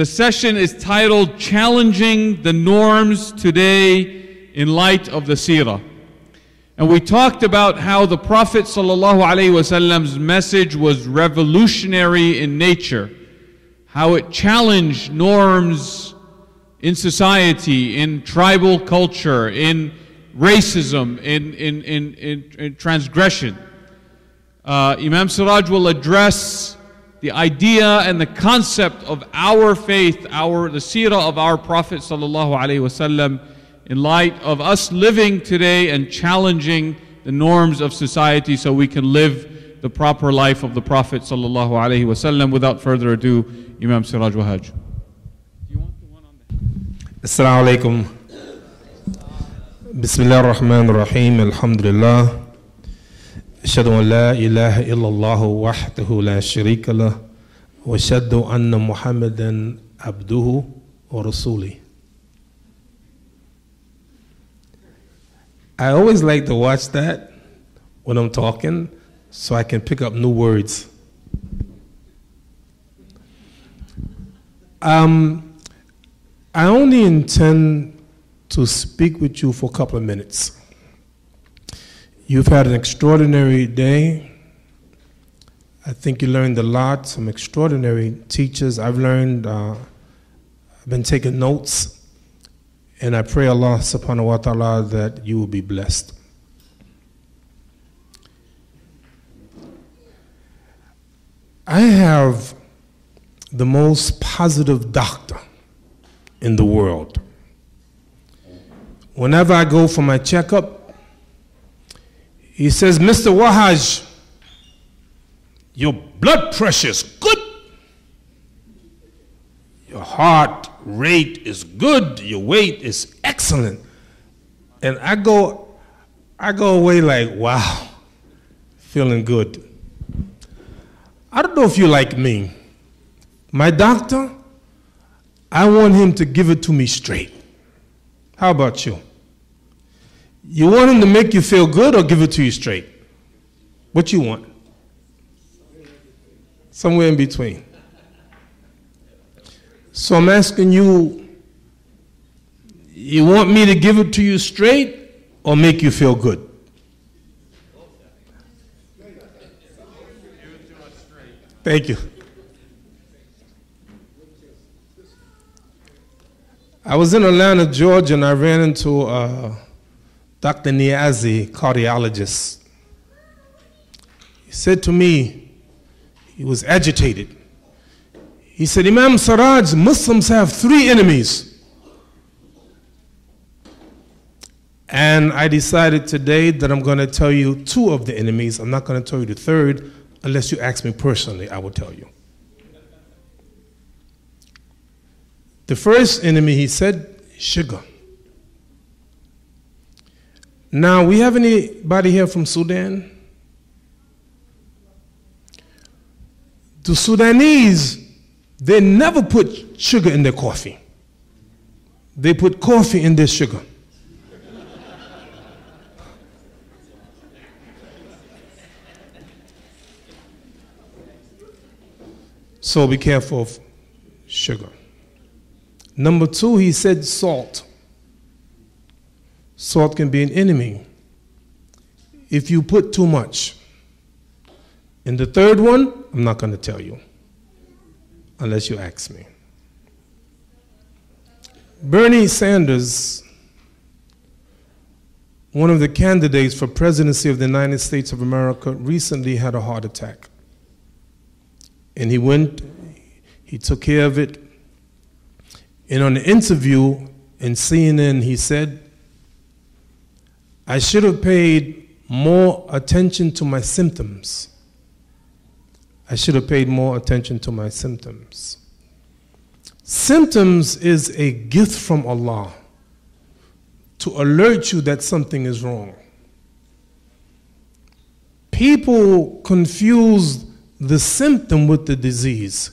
the session is titled Challenging the Norms Today in Light of the Seerah. And we talked about how the Prophet ﷺ's message was revolutionary in nature, how it challenged norms in society, in tribal culture, in racism, in, in, in, in, in transgression. Uh, Imam Siraj will address the idea and the concept of our faith, our the seerah of our Prophet sallallahu alaihi wasallam, in light of us living today and challenging the norms of society, so we can live the proper life of the Prophet sallallahu alaihi wasallam. Without further ado, Imam Siraj Wahaj. Assalamu alaikum. Bismillah ar-Rahman ar-Rahim. Alhamdulillah. أشهد أن لا إله إلا الله وحده لا شريك له وأشهد أن محمدا عبده ورسوله I always like to watch that when I'm talking so I can pick up new words. Um, I only intend to speak with you for a couple of minutes. You've had an extraordinary day. I think you learned a lot, some extraordinary teachers. I've learned, uh, I've been taking notes, and I pray Allah subhanahu wa ta'ala that you will be blessed. I have the most positive doctor in the world. Whenever I go for my checkup, he says, Mr. Wahaj, your blood pressure is good. Your heart rate is good. Your weight is excellent. And I go, I go away like, wow, feeling good. I don't know if you like me. My doctor, I want him to give it to me straight. How about you? You want him to make you feel good or give it to you straight? What you want? Somewhere in between. So I'm asking you, you want me to give it to you straight or make you feel good? Thank you. I was in Atlanta, Georgia, and I ran into uh, Dr. Niazi, cardiologist, he said to me, he was agitated. He said, Imam Siraj, Muslims have three enemies. And I decided today that I'm going to tell you two of the enemies. I'm not going to tell you the third unless you ask me personally, I will tell you. The first enemy, he said, sugar. Now, we have anybody here from Sudan? The Sudanese, they never put sugar in their coffee. They put coffee in their sugar. So be careful of sugar. Number two, he said salt. Salt can be an enemy if you put too much. And the third one, I'm not going to tell you unless you ask me. Bernie Sanders, one of the candidates for presidency of the United States of America, recently had a heart attack. And he went, he took care of it. And on the interview in CNN, he said, I should have paid more attention to my symptoms. I should have paid more attention to my symptoms. Symptoms is a gift from Allah to alert you that something is wrong. People confuse the symptom with the disease.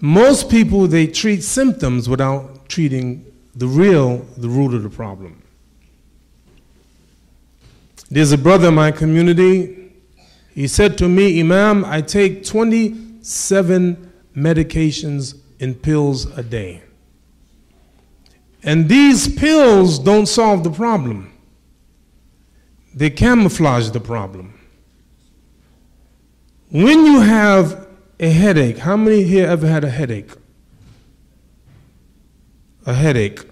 Most people, they treat symptoms without treating the real, the root of the problem. There's a brother in my community. He said to me, Imam, I take 27 medications and pills a day. And these pills don't solve the problem, they camouflage the problem. When you have a headache, how many here ever had a headache? A headache.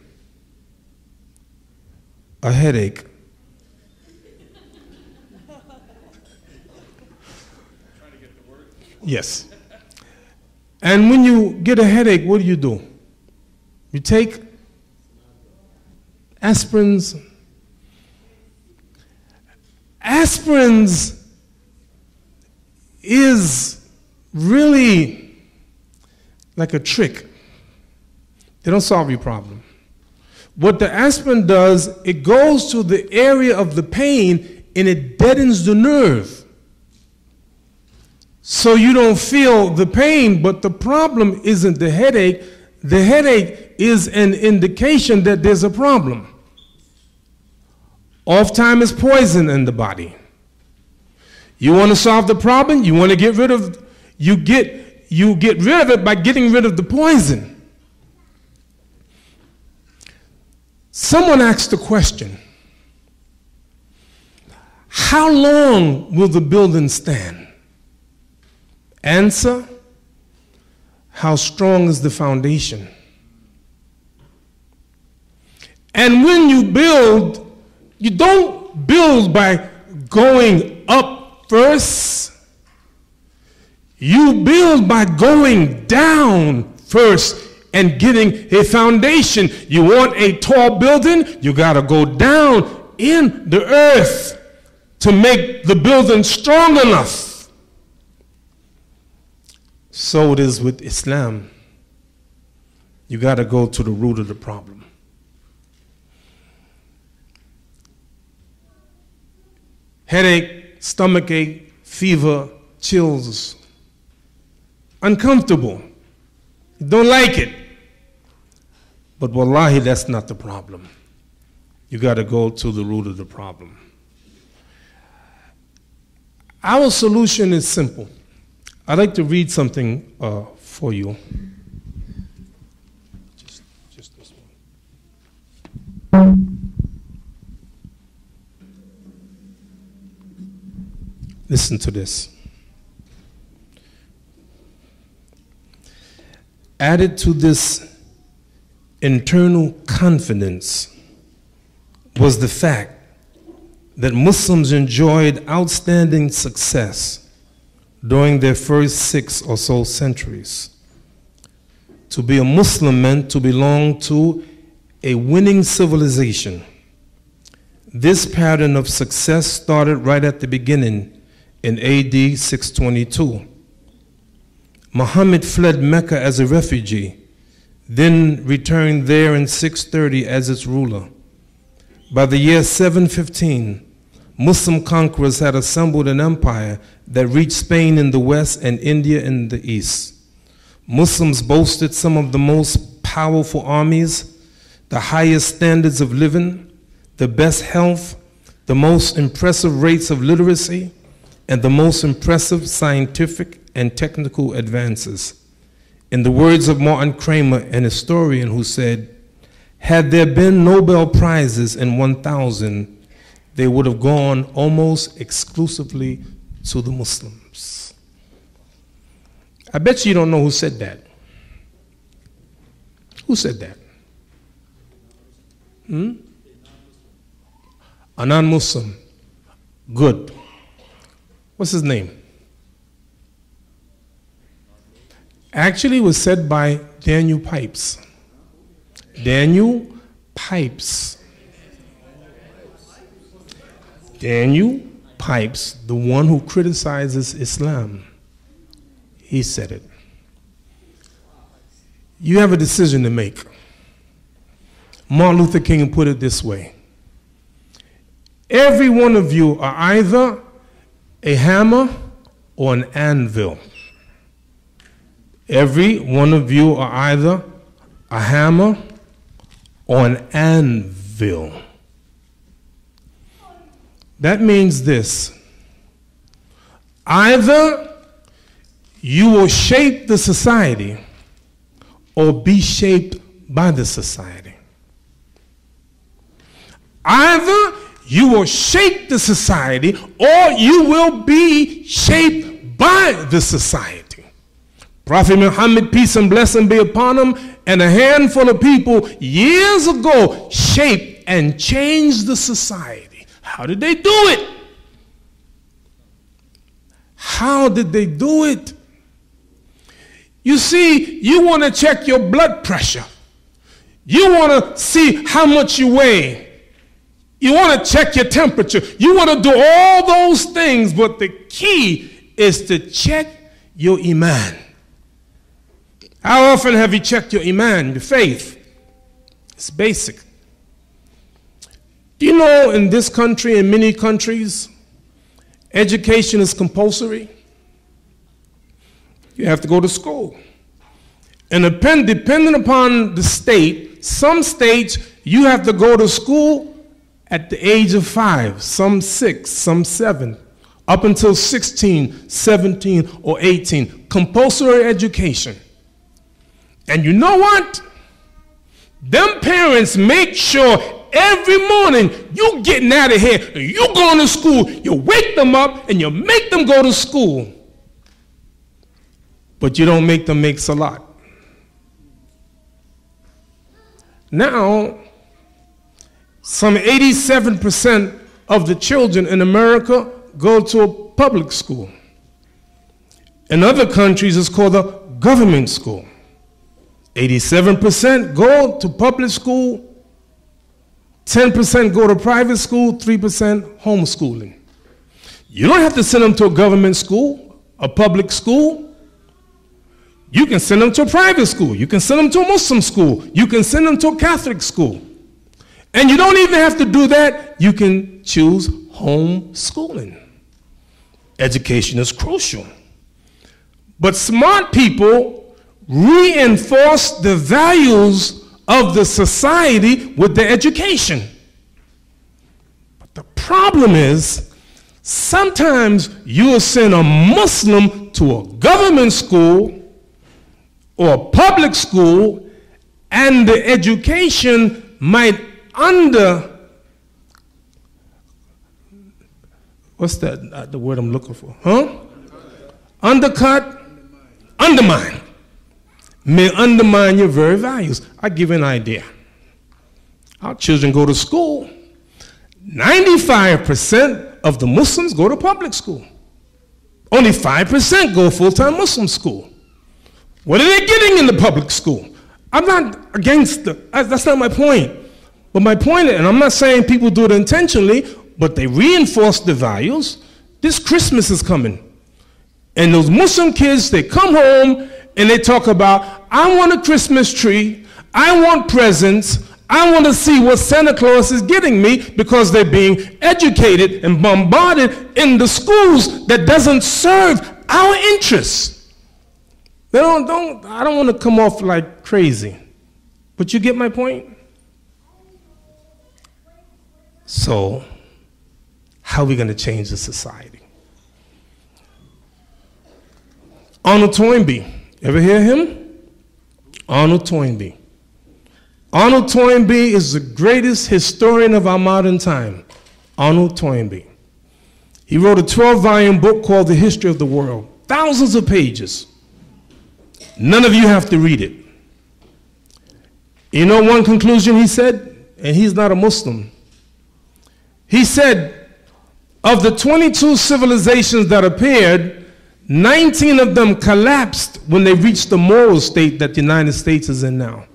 A headache. Yes. And when you get a headache, what do you do? You take aspirins. Aspirins is really like a trick. They don't solve your problem. What the aspirin does, it goes to the area of the pain and it deadens the nerve. So you don't feel the pain, but the problem isn't the headache. The headache is an indication that there's a problem. Off time is poison in the body. You want to solve the problem? You want to get rid of you get you get rid of it by getting rid of the poison. Someone asked the question, how long will the building stand? Answer, how strong is the foundation? And when you build, you don't build by going up first. You build by going down first and getting a foundation. You want a tall building, you got to go down in the earth to make the building strong enough. So it is with Islam. You got to go to the root of the problem. headache, stomach ache, fever, chills. Uncomfortable. Don't like it. But wallahi, that's not the problem. You got to go to the root of the problem. Our solution is simple. I'd like to read something uh, for you. Just, just this one. Listen to this. Added to this internal confidence was the fact that Muslims enjoyed outstanding success during their first six or so centuries. To be a Muslim meant to belong to a winning civilization. This pattern of success started right at the beginning in AD 622. Muhammad fled Mecca as a refugee, then returned there in 630 as its ruler. By the year 715, Muslim conquerors had assembled an empire that reached Spain in the west and India in the east. Muslims boasted some of the most powerful armies, the highest standards of living, the best health, the most impressive rates of literacy, and the most impressive scientific and technical advances. In the words of Martin Kramer, an historian who said, had there been Nobel Prizes in 1000, they would have gone almost exclusively to the Muslims. I bet you don't know who said that. Who said that? Hmm? A non Muslim. Good. What's his name? Actually, was said by Daniel Pipes. Daniel Pipes. Daniel Pipes, the one who criticizes Islam, he said it. You have a decision to make. Martin Luther King put it this way Every one of you are either a hammer or an anvil. Every one of you are either a hammer or an anvil. That means this either you will shape the society or be shaped by the society. Either you will shape the society or you will be shaped by the society. Prophet Muhammad, peace and blessing be upon him, and a handful of people years ago shaped and changed the society. How did they do it? How did they do it? You see, you want to check your blood pressure. You want to see how much you weigh. You want to check your temperature. You want to do all those things, but the key is to check your iman. How often have you checked your iman, your faith? It's basic. Do you know in this country and many countries, education is compulsory? You have to go to school. And depend, depending upon the state, some states you have to go to school at the age of five, some six, some seven, up until 16, 17, or 18. Compulsory education. And you know what? Them parents make sure every morning you getting out of here you going to school. You wake them up and you make them go to school. But you don't make them make salat. Now, some 87% of the children in America go to a public school. In other countries, it's called a government school. 87% go to public school, 10% go to private school, 3% homeschooling. You don't have to send them to a government school, a public school. You can send them to a private school. You can send them to a Muslim school. You can send them to a Catholic school. And you don't even have to do that. You can choose homeschooling. Education is crucial. But smart people reinforce the values of the society with their education. But the problem is, sometimes you will send a Muslim to a government school or a public school, and the education might under what's that uh, the word i'm looking for huh undercut undermine may undermine your very values i give you an idea our children go to school 95% of the muslims go to public school only 5% go full-time muslim school what are they getting in the public school? I'm not against the, that's not my point. But my point, and I'm not saying people do it intentionally, but they reinforce the values. This Christmas is coming. And those Muslim kids, they come home and they talk about, I want a Christmas tree, I want presents, I want to see what Santa Claus is getting me because they're being educated and bombarded in the schools that doesn't serve our interests. They don't, don't, I don't want to come off like crazy. But you get my point? So, how are we going to change the society? Arnold Toynbee. Ever hear him? Arnold Toynbee. Arnold Toynbee is the greatest historian of our modern time. Arnold Toynbee. He wrote a 12 volume book called The History of the World, thousands of pages. None of you have to read it. You know one conclusion he said? And he's not a Muslim. He said, of the 22 civilizations that appeared, 19 of them collapsed when they reached the moral state that the United States is in now.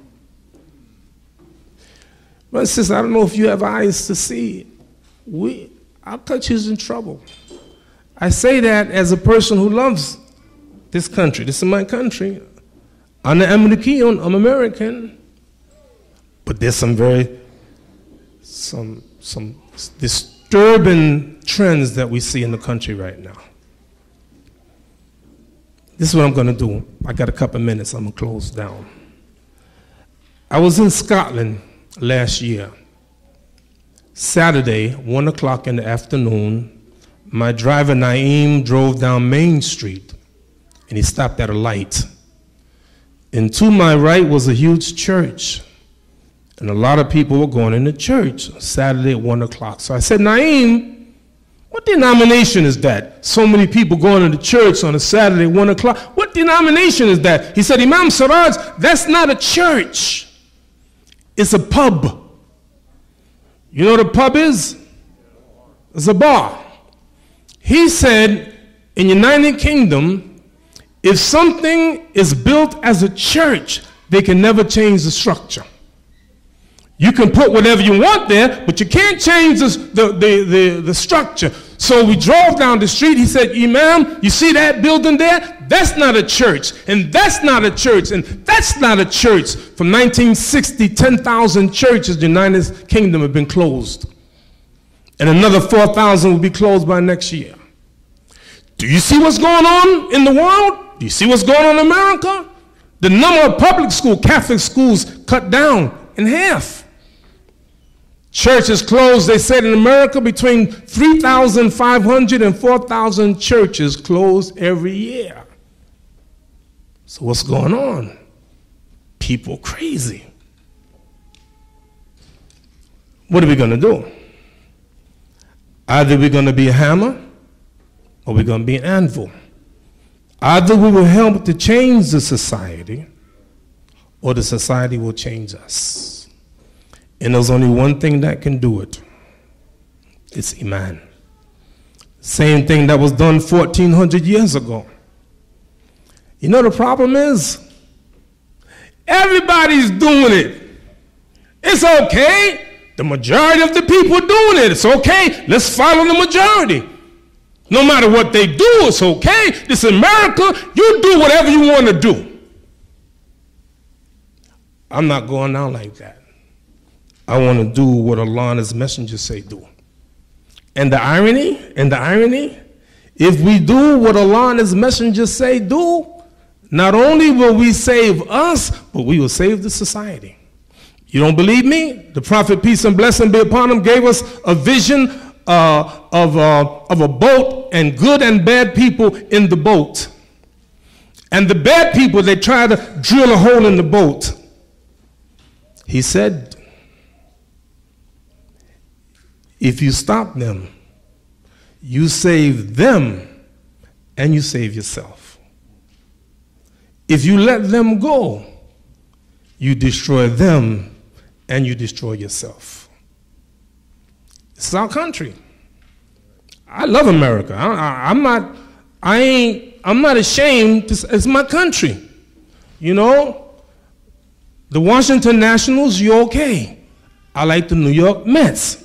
But sis, I don't know if you have eyes to see. We, our country is in trouble. I say that as a person who loves this country. This is my country. I'm American, I'm American. But there's some very, some, some disturbing trends that we see in the country right now. This is what I'm going to do. I got a couple minutes. I'm going to close down. I was in Scotland last year. Saturday, 1 o'clock in the afternoon, my driver Naeem drove down Main Street and he stopped at a light. And to my right was a huge church. And a lot of people were going into church Saturday at 1 o'clock. So I said, Naeem, what denomination is that? So many people going to the church on a Saturday 1 o'clock. What denomination is that? He said, Imam Siraj, that's not a church. It's a pub. You know what a pub is? It's a bar. He said, in the United Kingdom, if something is built as a church, they can never change the structure. You can put whatever you want there, but you can't change the, the, the, the, the structure. So we drove down the street. He said, Imam, you see that building there? That's not a church. And that's not a church. And that's not a church. From 1960, 10,000 churches in the United Kingdom have been closed. And another 4,000 will be closed by next year. Do you see what's going on in the world? Do you see what's going on in America? The number of public school, Catholic schools cut down in half. Churches closed, they said in America, between 3,500 and 4,000 churches closed every year. So, what's going on? People crazy. What are we going to do? Either we're going to be a hammer or we're going to be an anvil. Either we will help to change the society or the society will change us. And there's only one thing that can do it it's Iman. Same thing that was done 1400 years ago. You know the problem is? Everybody's doing it. It's okay. The majority of the people doing it. It's okay. Let's follow the majority. No matter what they do, it's okay. This is America. You do whatever you want to do. I'm not going out like that. I want to do what Allah and His Messenger say do. And the irony, and the irony, if we do what Allah and His Messenger say do, not only will we save us, but we will save the society. You don't believe me? The Prophet, peace and blessing be upon him, gave us a vision uh, of, uh, of a boat and good and bad people in the boat. And the bad people, they try to drill a hole in the boat. He said, if you stop them, you save them and you save yourself. If you let them go, you destroy them and you destroy yourself. It's our country. I love America. I, am not, I ain't, I'm not ashamed. To, it's my country. You know, the Washington Nationals, you're okay. I like the New York Mets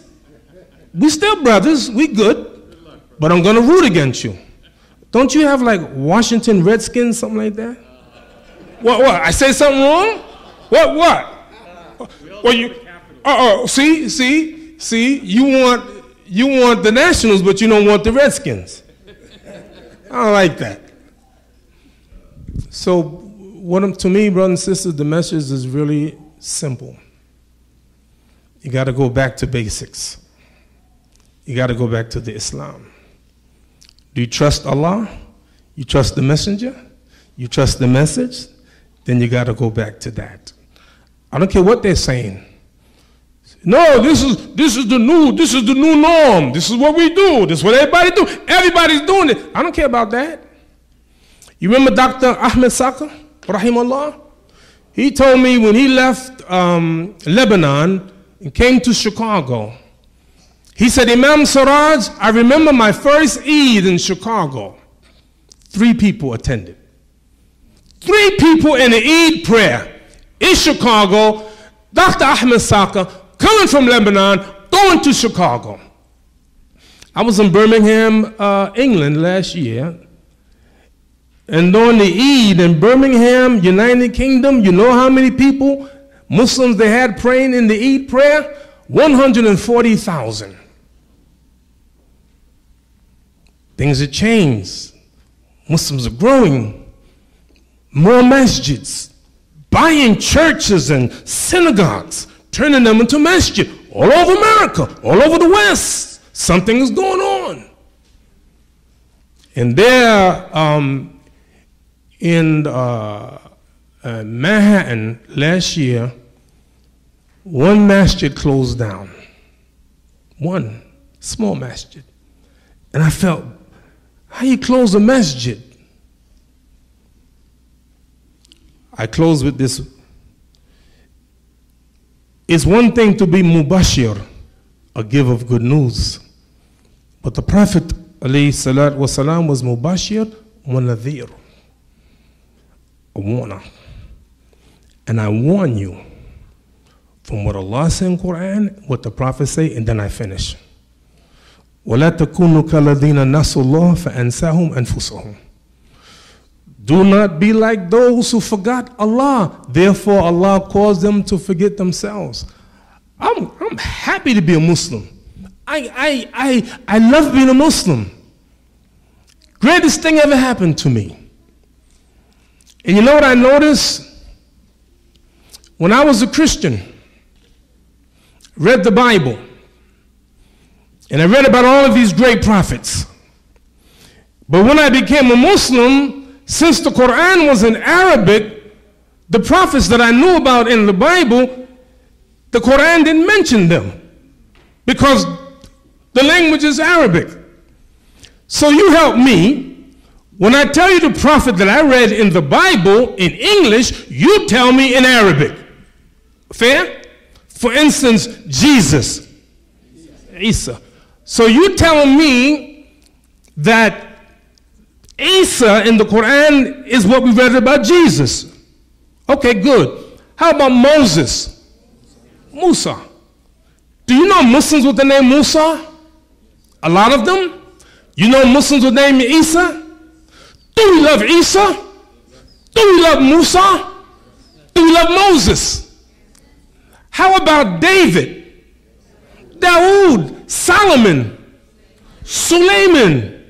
we still brothers, we good, but I'm gonna root against you. Don't you have like Washington Redskins, something like that? What, what? I say something wrong? What, what? Well, you, uh oh, see, see, see, you want, you want the Nationals, but you don't want the Redskins. I don't like that. So, what to me, brothers and sisters, the message is really simple. You got to go back to basics you got to go back to the Islam. Do you trust Allah? You trust the messenger? You trust the message? Then you got to go back to that. I don't care what they're saying. No, this is this is the new this is the new norm. This is what we do. This is what everybody do. Everybody's doing it. I don't care about that. You remember Dr. Ahmed Sakr, rahimahullah? He told me when he left um, Lebanon and came to Chicago, he said, Imam Siraj, I remember my first Eid in Chicago. Three people attended. Three people in the Eid prayer in Chicago. Dr. Ahmed Sakr, coming from Lebanon, going to Chicago. I was in Birmingham, uh, England last year. And during the Eid in Birmingham, United Kingdom, you know how many people, Muslims, they had praying in the Eid prayer? 140,000. Things have changed. Muslims are growing. More masjids, buying churches and synagogues, turning them into masjid all over America, all over the West. Something is going on. And there, um, in uh, uh, Manhattan last year, one masjid closed down. One small masjid. And I felt, how you close a masjid? I close with this. It's one thing to be mubashir, a give of good news. But the Prophet والسلام, was mubashir wa nadhir, a warner. And I warn you from what Allah said in Quran, what the Prophet say, and then I finish. ولا تكونوا كالذين نسوا الله فأنساهم أنفسهم do not be like those who forgot Allah. Therefore, Allah caused them to forget themselves. I'm, I'm happy to be a Muslim. I, I, I, I love being a Muslim. Greatest thing ever happened to me. And you know what I noticed? When I was a Christian, read the Bible, and I read about all of these great prophets. But when I became a Muslim, since the Quran was in Arabic, the prophets that I knew about in the Bible, the Quran didn't mention them because the language is Arabic. So you help me. When I tell you the prophet that I read in the Bible in English, you tell me in Arabic. Fair? For instance, Jesus. Isa. So you telling me that Isa in the Quran is what we read about Jesus. Okay, good. How about Moses? Musa. Do you know Muslims with the name Musa? A lot of them? You know Muslims with the name Isa? Do we love Isa? Do we love Musa? Do we love Moses? How about David? Dawood? Solomon? Suleiman?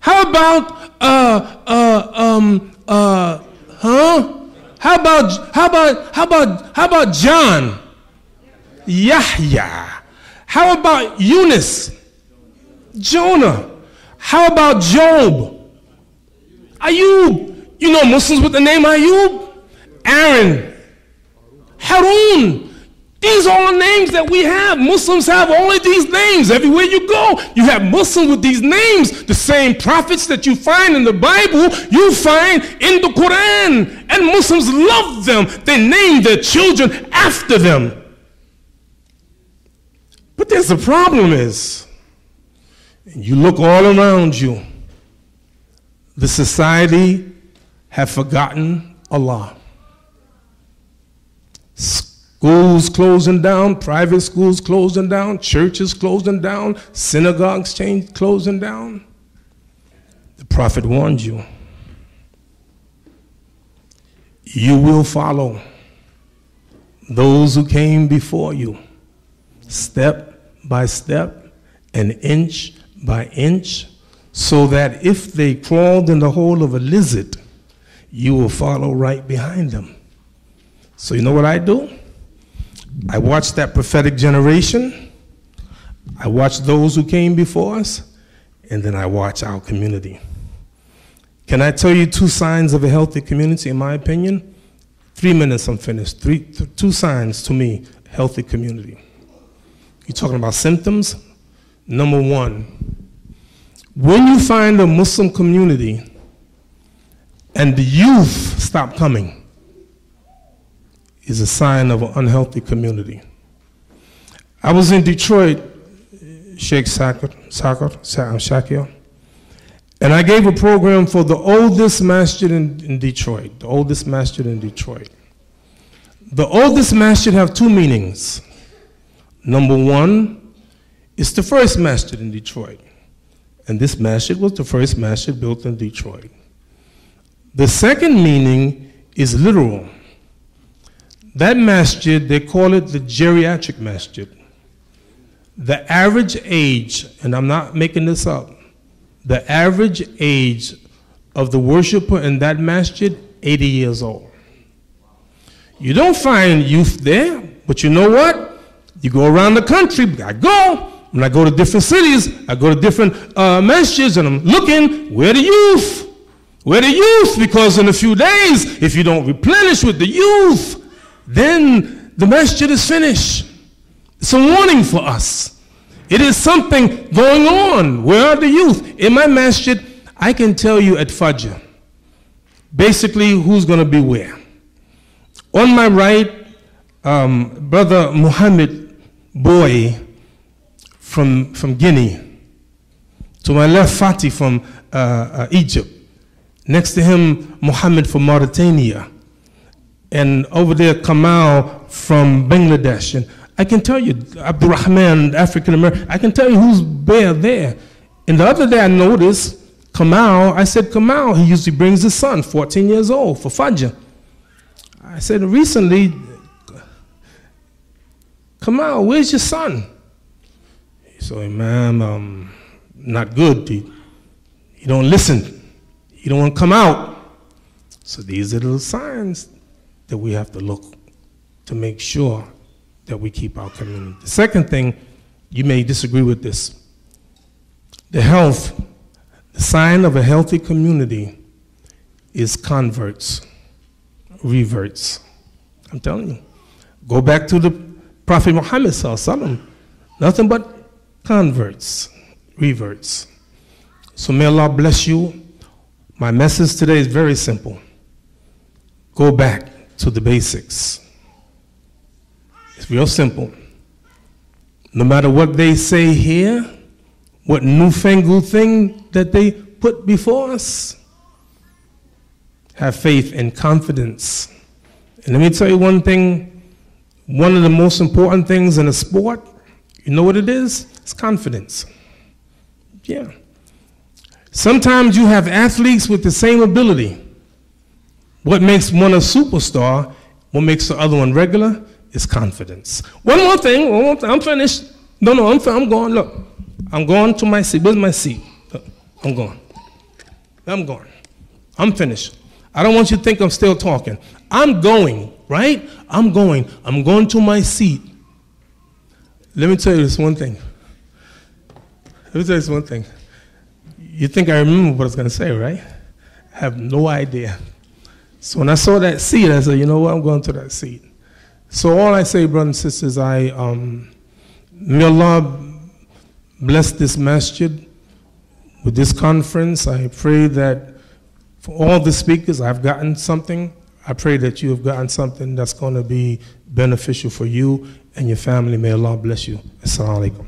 How about uh uh um uh huh? How about how about how about how about John? Yahya. How about Eunice? Jonah. How about Job? Ayub. You know Muslims with the name Ayub? Aaron. Harun. These are all names that we have. Muslims have all of these names. Everywhere you go, you have Muslims with these names. The same prophets that you find in the Bible, you find in the Quran. And Muslims love them. They name their children after them. But there's a problem is, you look all around you, the society have forgotten Allah. Schools closing down, private schools closing down, churches closing down, synagogues change, closing down. The prophet warned you. You will follow those who came before you, step by step, and inch by inch, so that if they crawled in the hole of a lizard, you will follow right behind them. So, you know what I do? I watched that prophetic generation. I watched those who came before us, and then I watch our community. Can I tell you two signs of a healthy community, in my opinion? Three minutes, I'm finished. Three, th- two signs to me, healthy community. You're talking about symptoms? Number one, when you find a Muslim community and the youth stop coming, is a sign of an unhealthy community. I was in Detroit, Sheikh Sakir, Sakir, and I gave a program for the oldest masjid in, in Detroit, the oldest masjid in Detroit. The oldest masjid have two meanings. Number one, it's the first masjid in Detroit. And this masjid was the first masjid built in Detroit. The second meaning is literal. That masjid, they call it the geriatric masjid. The average age, and I'm not making this up, the average age of the worshiper in that masjid, 80 years old. You don't find youth there, but you know what? You go around the country, I go. When I go to different cities, I go to different uh, masjids and I'm looking, where the youth? Where the youth? Because in a few days, if you don't replenish with the youth, then the masjid is finished. It's a warning for us. It is something going on. Where are the youth? In my masjid, I can tell you at Fajr, basically who's going to be where. On my right, um, Brother Muhammad Boy from, from Guinea. To my left, Fatih from uh, uh, Egypt. Next to him, Muhammad from Mauritania. And over there, Kamal from Bangladesh. And I can tell you, Abdurrahman, African American, I can tell you who's there there. And the other day I noticed Kamal, I said, Kamal, he usually brings his son, 14 years old, for Fajr. I said, recently, Kamal, where's your son? He said, Imam, um, not good. He, he don't listen. He don't want to come out. So these are the signs that we have to look to make sure that we keep our community. The second thing, you may disagree with this. The health, the sign of a healthy community is converts, reverts. I'm telling you. Go back to the Prophet Muhammad, Sallallahu nothing but converts, reverts. So may Allah bless you. My message today is very simple. Go back to the basics. It's real simple. No matter what they say here, what newfangled thing that they put before us, have faith and confidence. And let me tell you one thing one of the most important things in a sport, you know what it is? It's confidence. Yeah. Sometimes you have athletes with the same ability. What makes one a superstar, what makes the other one regular, is confidence. One more thing, one more thing. I'm finished. No, no, I'm, I'm going. Look, I'm going to my seat. Where's my seat? Look, I'm going. I'm going. I'm finished. I don't want you to think I'm still talking. I'm going, right? I'm going. I'm going to my seat. Let me tell you this one thing. Let me tell you this one thing. You think I remember what I was going to say, right? I have no idea. So when I saw that seat, I said, you know what? I'm going to that seat. So all I say, brothers and sisters, I um, may Allah bless this masjid with this conference. I pray that for all the speakers, I've gotten something. I pray that you have gotten something that's going to be beneficial for you and your family. May Allah bless you. Assalamu alaikum.